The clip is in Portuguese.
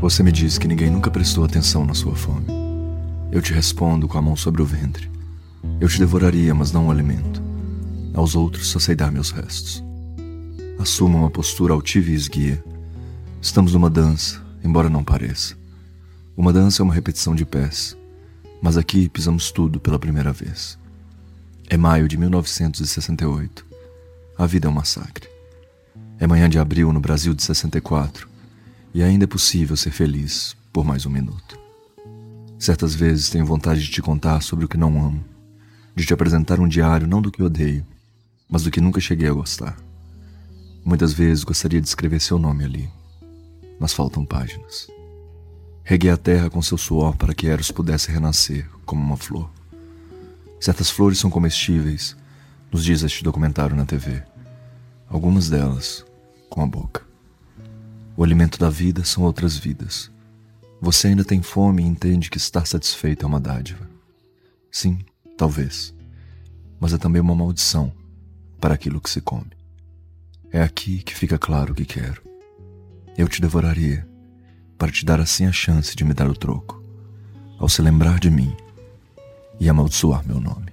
Você me diz que ninguém nunca prestou atenção na sua fome. Eu te respondo com a mão sobre o ventre. Eu te devoraria, mas não o alimento. Aos outros só sei dar meus restos. Assuma uma postura altiva e esguia. Estamos numa dança, embora não pareça. Uma dança é uma repetição de pés, mas aqui pisamos tudo pela primeira vez. É maio de 1968. A vida é um massacre. É manhã de abril no Brasil de 64 e ainda é possível ser feliz por mais um minuto. Certas vezes tenho vontade de te contar sobre o que não amo, de te apresentar um diário não do que odeio, mas do que nunca cheguei a gostar. Muitas vezes gostaria de escrever seu nome ali, mas faltam páginas. Reguei a terra com seu suor para que Eros pudesse renascer como uma flor. Certas flores são comestíveis, nos diz este documentário na TV. Algumas delas com a boca. O alimento da vida são outras vidas. Você ainda tem fome e entende que estar satisfeito é uma dádiva. Sim, talvez. Mas é também uma maldição para aquilo que se come. É aqui que fica claro o que quero. Eu te devoraria para te dar assim a chance de me dar o troco, ao se lembrar de mim e amaldiçoar meu nome.